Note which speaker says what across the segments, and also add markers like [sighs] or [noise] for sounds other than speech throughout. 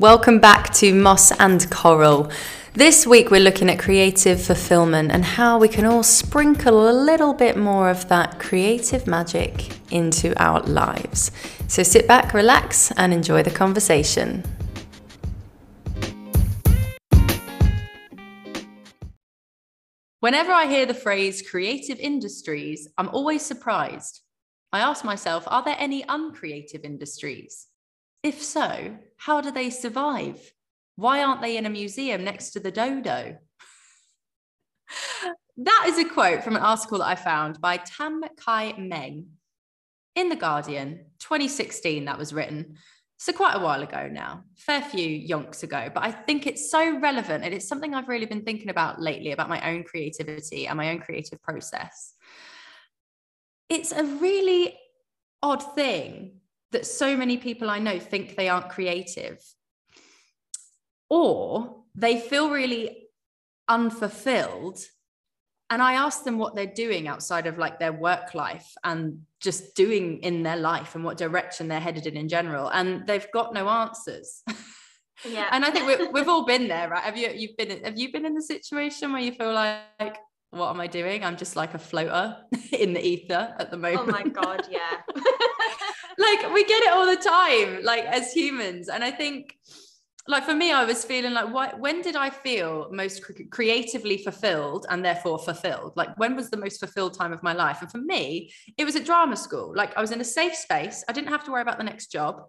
Speaker 1: Welcome back to Moss and Coral. This week we're looking at creative fulfillment and how we can all sprinkle a little bit more of that creative magic into our lives. So sit back, relax, and enjoy the conversation. Whenever I hear the phrase creative industries, I'm always surprised. I ask myself, are there any uncreative industries? If so, how do they survive? Why aren't they in a museum next to the dodo? [laughs] that is a quote from an article that I found by Tham Khai Meng in The Guardian, 2016, that was written. So, quite a while ago now, fair few yonks ago, but I think it's so relevant and it's something I've really been thinking about lately about my own creativity and my own creative process. It's a really odd thing that so many people I know think they aren't creative, or they feel really unfulfilled. And I ask them what they're doing outside of like their work life and just doing in their life and what direction they're headed in in general. And they've got no answers. Yeah. [laughs] and I think we we've all been there, right? Have you, you've been, have you been in the situation where you feel like, what am I doing? I'm just like a floater [laughs] in the ether at the moment.
Speaker 2: Oh my God. [laughs] Yeah.
Speaker 1: like we get it all the time, like as humans. And I think, like for me, I was feeling like, what? When did I feel most creatively fulfilled and therefore fulfilled? Like when was the most fulfilled time of my life? And for me, it was at drama school. Like I was in a safe space. I didn't have to worry about the next job.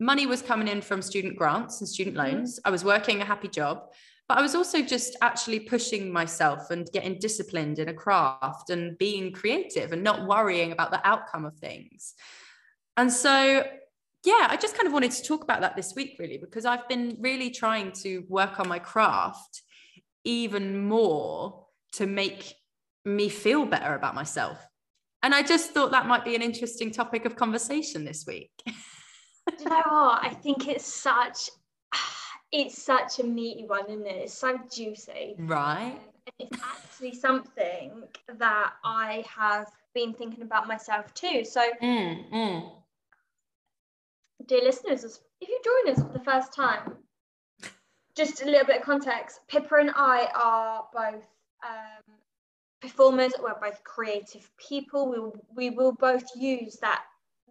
Speaker 1: Money was coming in from student grants and student mm-hmm. loans. Mm-hmm. I was working a happy job but I was also just actually pushing myself and getting disciplined in a craft and being creative and not worrying about the outcome of things. And so, yeah, I just kind of wanted to talk about that this week, really, because I've been really trying to work on my craft even more to make me feel better about myself. And I just thought that might be an interesting topic of conversation this week. [laughs]
Speaker 2: you know what? I think it's such it's such a meaty one, isn't it? It's so juicy.
Speaker 1: Right. Um,
Speaker 2: it's actually something that I have been thinking about myself too. So, mm, mm. dear listeners, if you join us for the first time, just a little bit of context Pippa and I are both um, performers, we're both creative people. We will, we will both use that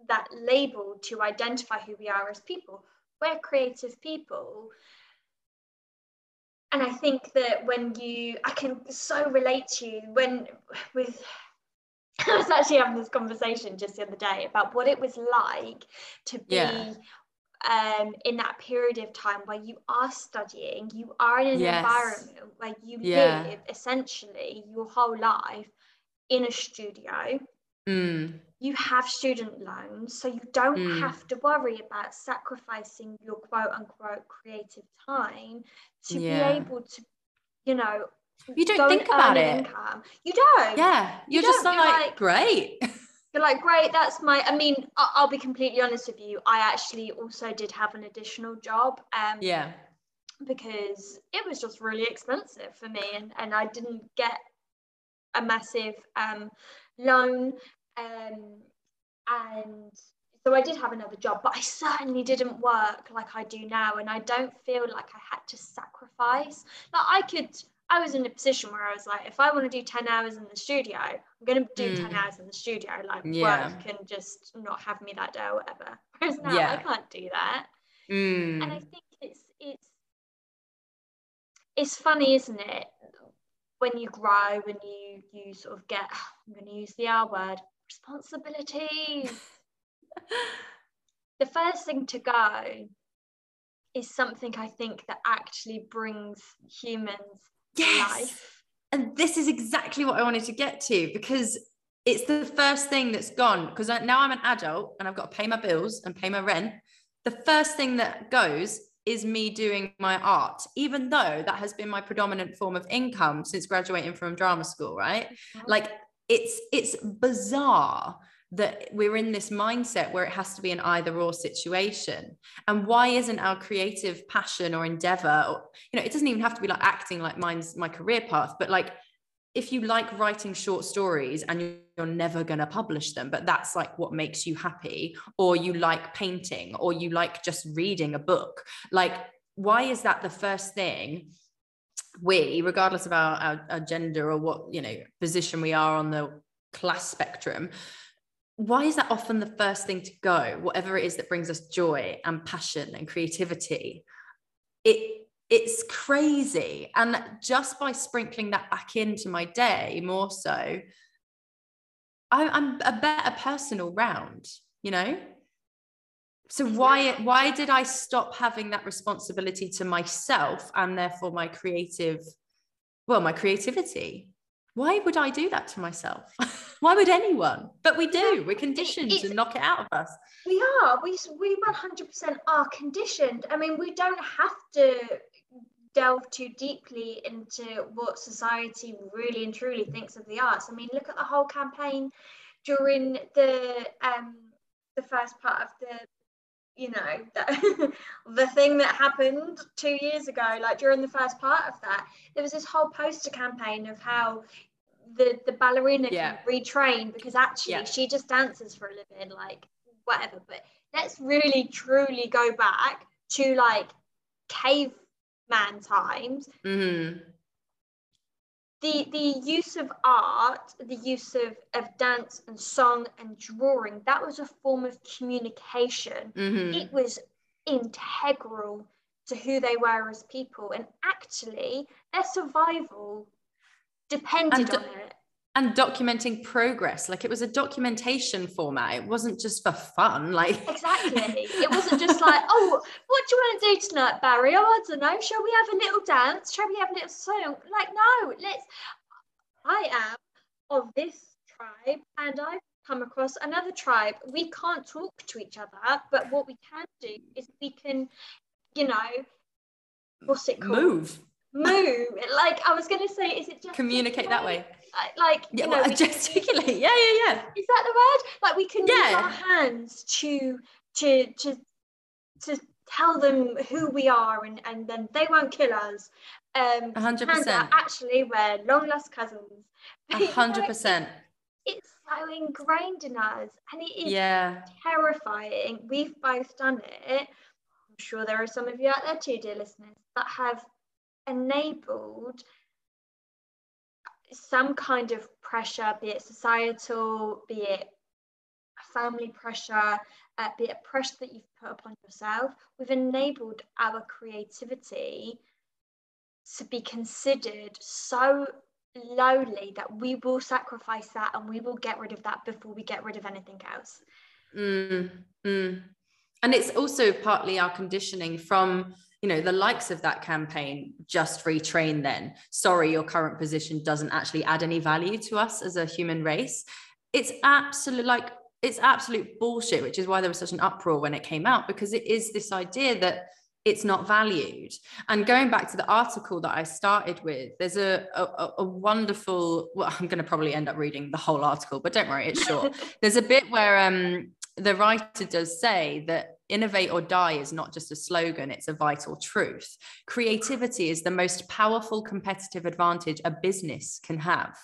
Speaker 2: that label to identify who we are as people we're creative people and i think that when you i can so relate to you when with [laughs] I was actually having this conversation just the other day about what it was like to be yeah. um, in that period of time where you are studying, you are in an yes. environment where you yeah. live essentially your whole life in a studio. Mm you have student loans, so you don't mm. have to worry about sacrificing your quote unquote creative time to yeah. be able to, you know,
Speaker 1: you don't think about it.
Speaker 2: Income. You don't.
Speaker 1: Yeah, you're you just like, you're like, great. [laughs]
Speaker 2: You're like, great, that's my. I mean, I'll be completely honest with you. I actually also did have an additional job. Um,
Speaker 1: yeah.
Speaker 2: Because it was just really expensive for me, and and I didn't get a massive um, loan um, and so I did have another job, but I certainly didn't work like I do now. And I don't feel like I had to sacrifice. Like I could, I was in a position where I was like, if I want to do 10 hours in the studio, I'm going to do mm. 10 hours in the studio. Like yeah. work and just not have me that day or whatever. [laughs] Whereas now yeah. I can't do that. Mm. And I think it's, it's, it's funny, isn't it? When you grow, when you, you sort of get, [sighs] I'm going to use the R word, responsibilities. the first thing to go is something I think that actually brings humans yes. life.
Speaker 1: And this is exactly what I wanted to get to because it's the first thing that's gone. Because now I'm an adult and I've got to pay my bills and pay my rent. The first thing that goes is me doing my art, even though that has been my predominant form of income since graduating from drama school, right? Mm-hmm. Like it's it's bizarre that we're in this mindset where it has to be an either or situation. And why isn't our creative passion or endeavor or, you know it doesn't even have to be like acting like mine's my career path but like if you like writing short stories and you're never going to publish them but that's like what makes you happy or you like painting or you like just reading a book like why is that the first thing we regardless of our, our, our gender or what you know position we are on the class spectrum why is that often the first thing to go? Whatever it is that brings us joy and passion and creativity it it's crazy. And just by sprinkling that back into my day more so I, i'm a better person all round you know so why why did i stop having that responsibility to myself and therefore my creative well my creativity? Why would i do that to myself? [laughs] Why would anyone? But we do we're conditioned to knock it out of us.
Speaker 2: We are we we 100% are conditioned. I mean we don't have to delve too deeply into what society really and truly thinks of the arts. I mean look at the whole campaign during the um the first part of the you know the, [laughs] the thing that happened two years ago like during the first part of that there was this whole poster campaign of how the the ballerina yeah. can retrain because actually yeah. she just dances for a living like whatever but let's really truly go back to like caveman times
Speaker 1: mm-hmm
Speaker 2: the the use of art the use of, of dance and song and drawing that was a form of communication.
Speaker 1: Mm-hmm.
Speaker 2: it was integral to who they were as people. And actually their survival depended
Speaker 1: and,
Speaker 2: on it
Speaker 1: and documenting progress. Like it was a documentation format. It wasn't just for fun like [laughs]
Speaker 2: exactly. It wasn't just like oh what do you want to do tonight barry? Oh i don't know. Shall we have a little dance? Shall we have a little song? Like no let's i am of this tribe and i've come across another tribe. We can't talk to each other but what we can do is we can you know what's it called?
Speaker 1: Move.
Speaker 2: Move. Like i was going to say is it just
Speaker 1: communicate that way
Speaker 2: like
Speaker 1: yeah, you know, well, [laughs] gesticulate. yeah, yeah, yeah.
Speaker 2: Is that the word? Like we can yeah. use our hands to to to to tell them who we are, and and then they won't kill us. Um,
Speaker 1: hundred percent.
Speaker 2: Actually, we're long lost cousins.
Speaker 1: hundred percent.
Speaker 2: It's so ingrained in us, and it is
Speaker 1: yeah.
Speaker 2: terrifying. We've both done it. I'm sure there are some of you out there too, dear listeners, that have enabled some kind of pressure, be it societal, be it family pressure, uh, be it pressure that you've put upon yourself, we've enabled our creativity to be considered so lowly that we will sacrifice that and we will get rid of that before we get rid of anything else.
Speaker 1: Mm, mm. And it's also partly our conditioning from you know the likes of that campaign just retrain then. Sorry your current position doesn't actually add any value to us as a human race. It's absolute like it's absolute bullshit which is why there was such an uproar when it came out because it is this idea that it's not valued. And going back to the article that i started with there's a, a, a wonderful well i'm going to probably end up reading the whole article but don't worry it's short. [laughs] There's a bit where um the writer does say that innovate or die is not just a slogan, it's a vital truth. Creativity is the most powerful competitive advantage a business can have.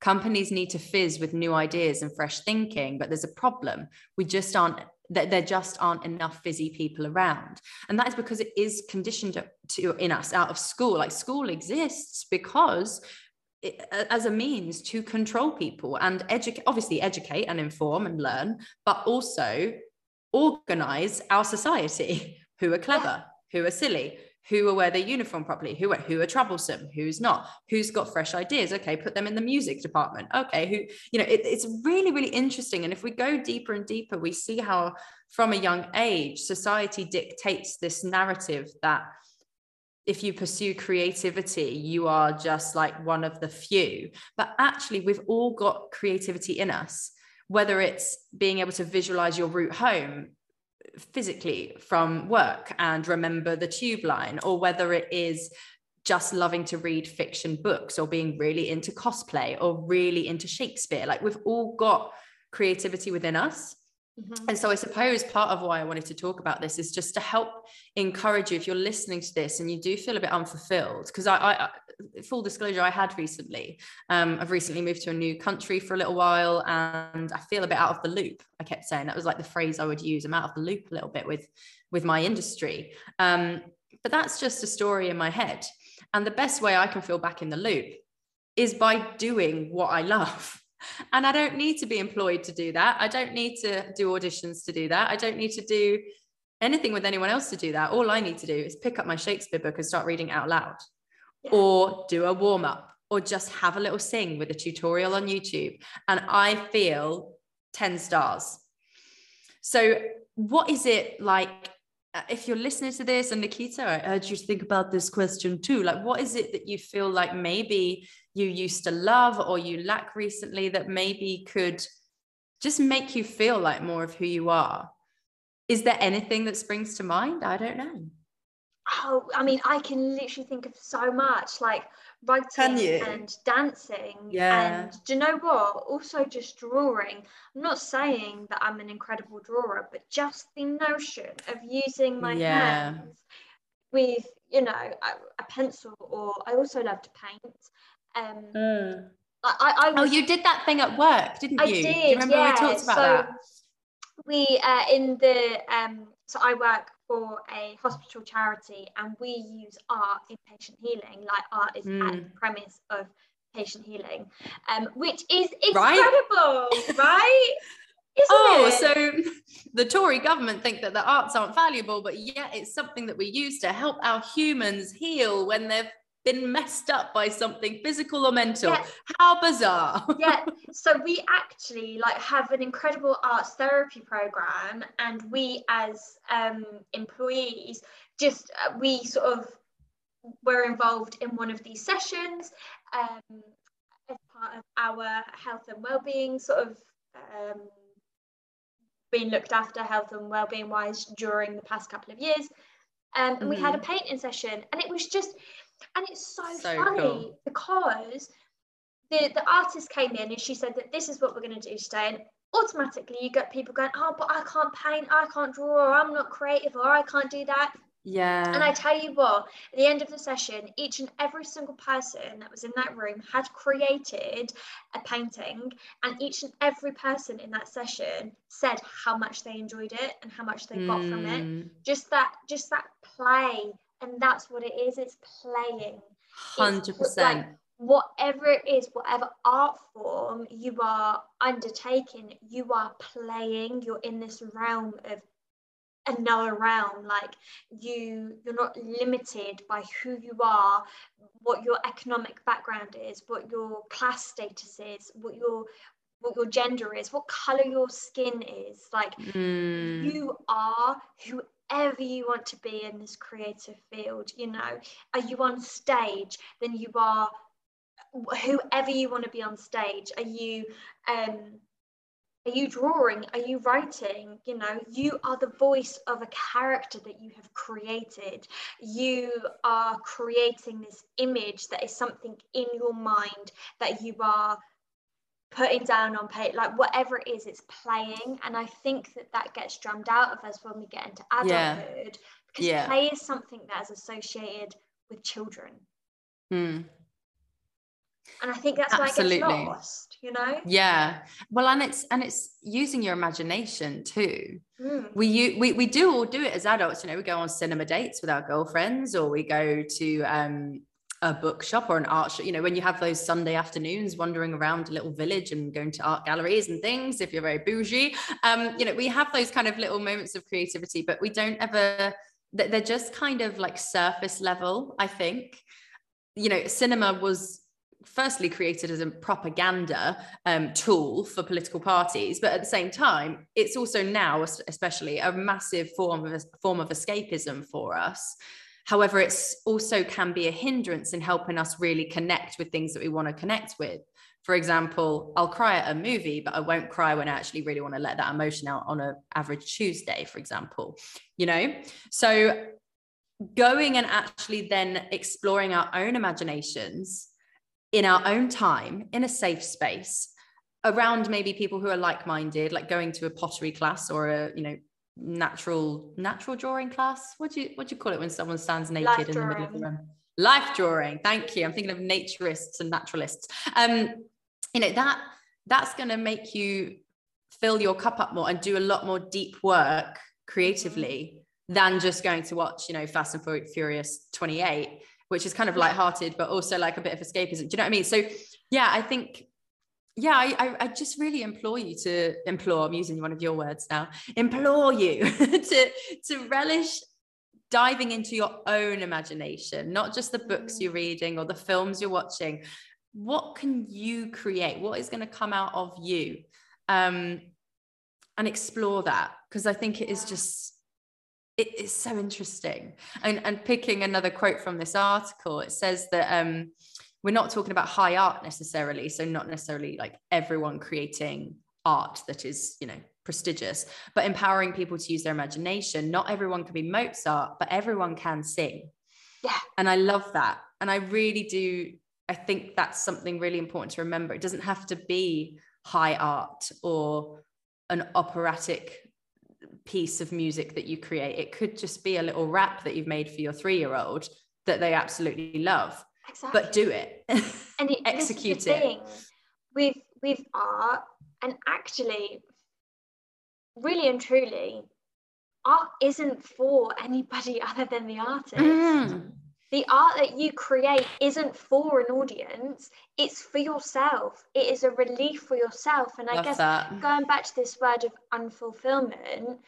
Speaker 1: Companies need to fizz with new ideas and fresh thinking, but there's a problem. We just aren't that there just aren't enough fizzy people around and that is because it is conditioned to in us out of school like school exists because it, as a means to control people and educate obviously educate and inform and learn but also organize our society who are clever, who are silly, who will wear their uniform properly, who are, who are troublesome, who's not, who's got fresh ideas. Okay, put them in the music department. Okay, who, you know, it, it's really, really interesting. And if we go deeper and deeper, we see how from a young age, society dictates this narrative that if you pursue creativity, you are just like one of the few. But actually, we've all got creativity in us whether it's being able to visualize your route home physically from work and remember the tube line, or whether it is just loving to read fiction books or being really into cosplay or really into Shakespeare. Like we've all got creativity within us. Mm-hmm. And so I suppose part of why I wanted to talk about this is just to help encourage you if you're listening to this and you do feel a bit unfulfilled. Because I, I, full disclosure, I had recently, um, I've recently moved to a new country for a little while and I feel a bit out of the loop. I kept saying that was like the phrase I would use. I'm out of the loop a little bit with, with my industry. Um, but that's just a story in my head. And the best way I can feel back in the loop is by doing what I love. And I don't need to be employed to do that. I don't need to do auditions to do that. I don't need to do anything with anyone else to do that. All I need to do is pick up my Shakespeare book and start reading out loud, yeah. or do a warm up, or just have a little sing with a tutorial on YouTube. And I feel 10 stars. So, what is it like? Uh, if you're listening to this, and Nikita, I urge you to think about this question too. Like, what is it that you feel like maybe you used to love or you lack recently that maybe could just make you feel like more of who you are? Is there anything that springs to mind? I don't know.
Speaker 2: Oh, I mean, I can literally think of so much like writing and dancing.
Speaker 1: Yeah.
Speaker 2: And do you know what? Also, just drawing. I'm not saying that I'm an incredible drawer, but just the notion of using my yeah. hands with, you know, a, a, pencil, or I also love to paint. Um, mm. I, I, I
Speaker 1: was, oh, you did that thing at work, didn't you?
Speaker 2: I did.
Speaker 1: Do you remember
Speaker 2: yeah.
Speaker 1: we talked about
Speaker 2: so,
Speaker 1: that?
Speaker 2: we uh, in the um, so I work for a hospital charity and we use art in patient healing. Like art is mm. at the premise of patient healing, um, which is incredible, right? [laughs] right?
Speaker 1: oh, it? so [laughs] the Tory government think that the arts aren't valuable, but yet it's something that we use to help our humans heal when they've been messed up by something physical or mental. Yeah. How bizarre. [laughs]
Speaker 2: yeah. [laughs] So we actually like have an incredible arts therapy program and we as um, employees just uh, we sort of were involved in one of these sessions um, as part of our health and well-being sort of um, being looked after health and well-being wise during the past couple of years um, and mm-hmm. we had a mm-hmm. painting session and it was just and it's so, so funny cool. because the, the artist came in and she said that this is what we're going to do today. And automatically you get people going, oh, but I can't paint, I can't draw, or I'm not creative, or I can't do that.
Speaker 1: Yeah.
Speaker 2: And I tell you what, at the end of the session, each and every single person that was in that room had created a painting, and each and every person in that session said how much they enjoyed it and how much they mm. got from it. Hmm. Just that, just that play and that's what it is it's playing.
Speaker 1: 100%
Speaker 2: like, whatever it is whatever art form you are undertaking you are playing you're in this realm of another realm. Like you you're not limited by who you are what your economic background is what your class status is what your what your gender is what color your skin is. Like mm. you are who whatever you want to be in this creative field you know are you on stage then you are whoever you want to be on stage are you um are you drawing are you writing you know you are the voice of a character that you have created. You are creating this image that is something in your mind that you are putting down on paper, like whatever it is, it's playing. And I think that that gets drummed out of us when we get into adulthood yeah. because yeah. play is something that is associated with children.
Speaker 1: Hmm.
Speaker 2: And I think that's Absolutely. why it gets lost, you know?
Speaker 1: Yeah. Well, and it's and it's using your imagination too. Mm. We we we do all do it as adults, you know, we go on cinema dates with our girlfriends or we go to um a bookshop or an art shop, you know, when you have those Sunday afternoons wandering around a little village and going to art galleries and things, if you're very bougie, um, you know, we have those kind of little moments of creativity, but we don't ever, they're just kind of like surface level, I think. You know, cinema was firstly created as a propaganda um, tool for political parties, but at the same time, it's also now, especially, a massive form of form of escapism for us. However, it's also can be a hindrance in helping us really connect with things that we want to connect with. For example, I'll cry at a movie, but I won't cry when I actually really want to let that emotion out on an average Tuesday, for example. You know? So going and actually then exploring our own imaginations in our own time in a safe space around maybe people who are like-minded like going to a pottery class or a you know natural natural drawing class what do you what do you call it when someone stands naked life in drawing. the middle of the room life drawing thank you i'm thinking of naturists and naturalists um you know that that's going to make you fill your cup up more and do a lot more deep work creatively than just going to watch, you know, Fast and Furious 28, which is kind of lighthearted, but also like a bit of escapism. Do you know what I mean? So yeah, I think yeah, I, I, just really implore you to implore. I'm using one of your words now. Implore you [laughs] to to relish diving into your own imagination, not just the books mm. you're reading or the films you're watching. What can you create? What is going to come out of you? Um, and explore that because I think it is just it is so interesting. And and picking another quote from this article, it says that um, we're not talking about high art necessarily, so not necessarily like everyone creating art that is you know prestigious, but empowering people to use their imagination. Not everyone can be Mozart, but everyone can sing.
Speaker 2: Yeah.
Speaker 1: And I love that. And I really do. I think that's something really important to remember. It doesn't have to be high art or an operatic piece of music that you create. It could just be a little rap that you've made for your three year old that they absolutely love. Exactly. But do it and it, [laughs] execute it.
Speaker 2: With with art, and actually really and truly, art isn't for anybody [laughs] other than the artist. Mm. The art that you create isn't for an audience, it's for yourself. It is a relief for yourself. And I guess that. going back to this word of unfulfillment,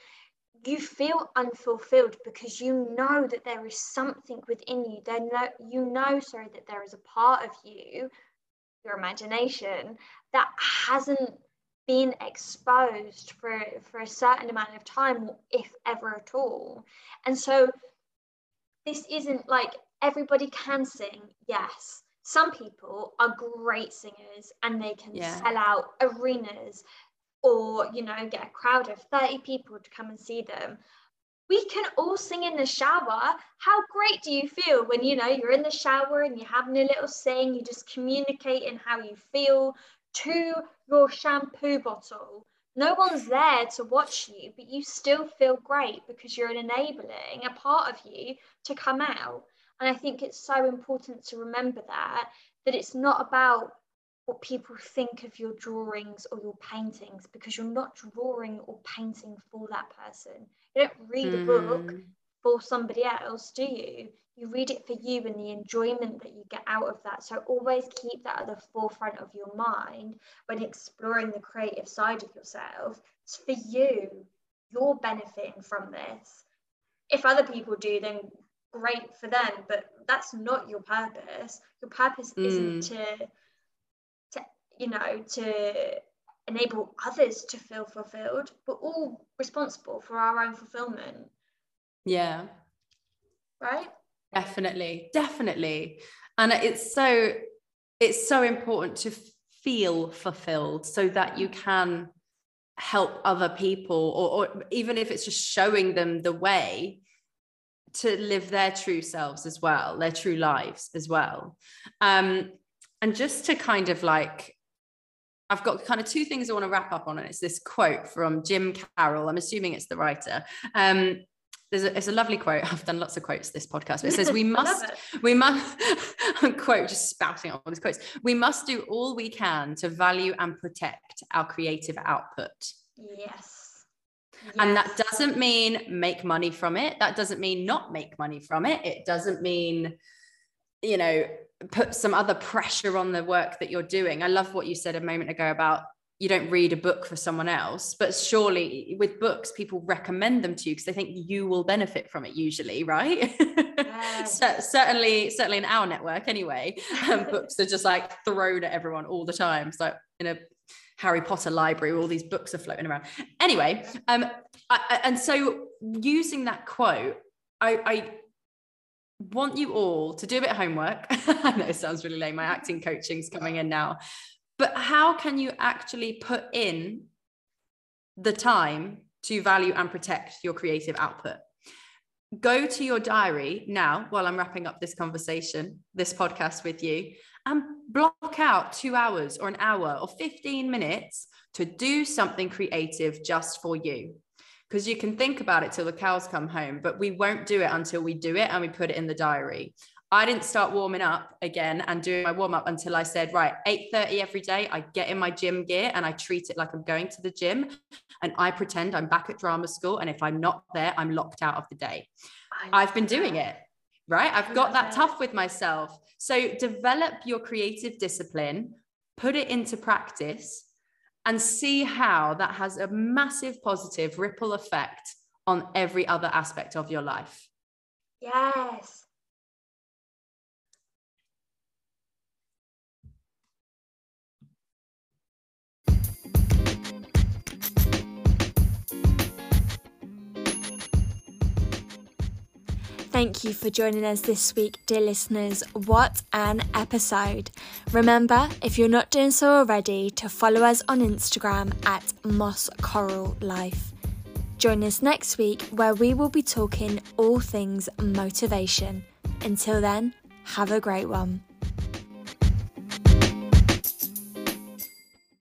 Speaker 2: you feel unfulfilled because you know that there is something within you. There no, you know, sorry, that there is a part of you, your imagination, that hasn't been exposed for, for a certain amount of time, if ever at all. And so this isn't like everybody can sing, yes. Some people are great singers and they can yeah. sell out arenas or, you know, get a crowd of 30 people to come and see them. We can all sing in the shower. How great do you feel when you know you're in the shower and you're having a little sing, you just communicate in how you feel, to your shampoo bottle. No one's there to watch you, but you still feel great because you're enabling a part of you to come out. And I think it's so important to remember that, that it's not about what people think of your drawings or your paintings because you're not drawing or painting for that person. You don't read mm. a book hmm. for somebody else, do you? you read it for you and the enjoyment that you get out of that. So always keep that at the forefront of your mind when exploring the creative side of yourself. It's for you. You're benefiting from this. If other people do, then great for them, but that's not your purpose. Your purpose mm. isn't to to you know to enable others to feel fulfilled. We're all responsible for our own fulfillment.
Speaker 1: Yeah.
Speaker 2: Right?
Speaker 1: Definitely, definitely. And it's so it's so important to feel fulfilled so that you can help other people or, or even if it's just showing them the way to live their true selves as well, their true lives as well. Um, and just to kind of like, I've got kind of two things I want to wrap up on, and it's this quote from Jim Carroll. I'm assuming it's the writer. Um, there's a, it's a lovely quote. [laughs] I've done lots of quotes this podcast, but it says, We [laughs] must, we must, [laughs] quote, just spouting all these quotes. We must do all we can to value and protect our creative output.
Speaker 2: Yes. Yes.
Speaker 1: And that doesn't mean make money from it. That doesn't mean not make money from it. It doesn't mean, you know, put some other pressure on the work that you're doing. I love what you said a moment ago about you don't read a book for someone else but surely with books people recommend them to you because they think you will benefit from it usually right [laughs] yes. certainly certainly in our network anyway um, [laughs] books are just like thrown at everyone all the time So in a harry potter library all these books are floating around anyway um I, and so using that quote I, I want you all to do a bit of homework. [laughs] I know it sounds really lame. My acting coaching's coming in now. But how can you actually put in the time to value and protect your creative output? Go to your diary now while I'm wrapping up this conversation, this podcast with you, and block out two hours or an hour or 15 minutes to do something creative just for you. Because you can think about it till the cows come home, but we won't do it until we do it and we put it in the diary. I didn't start warming up again and doing my warm up until I said, right, 8:30 every day, I get in my gym gear and I treat it like I'm going to the gym and I pretend I'm back at drama school. And if I'm not there, I'm locked out of the day. I've been doing it, right? I've got that tough with myself. So develop your creative discipline, put it into practice, and see how that has a massive positive ripple effect on every other aspect of your life.
Speaker 2: Yes. Thank you for joining us this week, dear listeners. What an episode! Remember, if you're not doing so already, to follow us on Instagram at Moss Coral Life. Join us next week where we will be talking all things motivation. Until then, have a great one.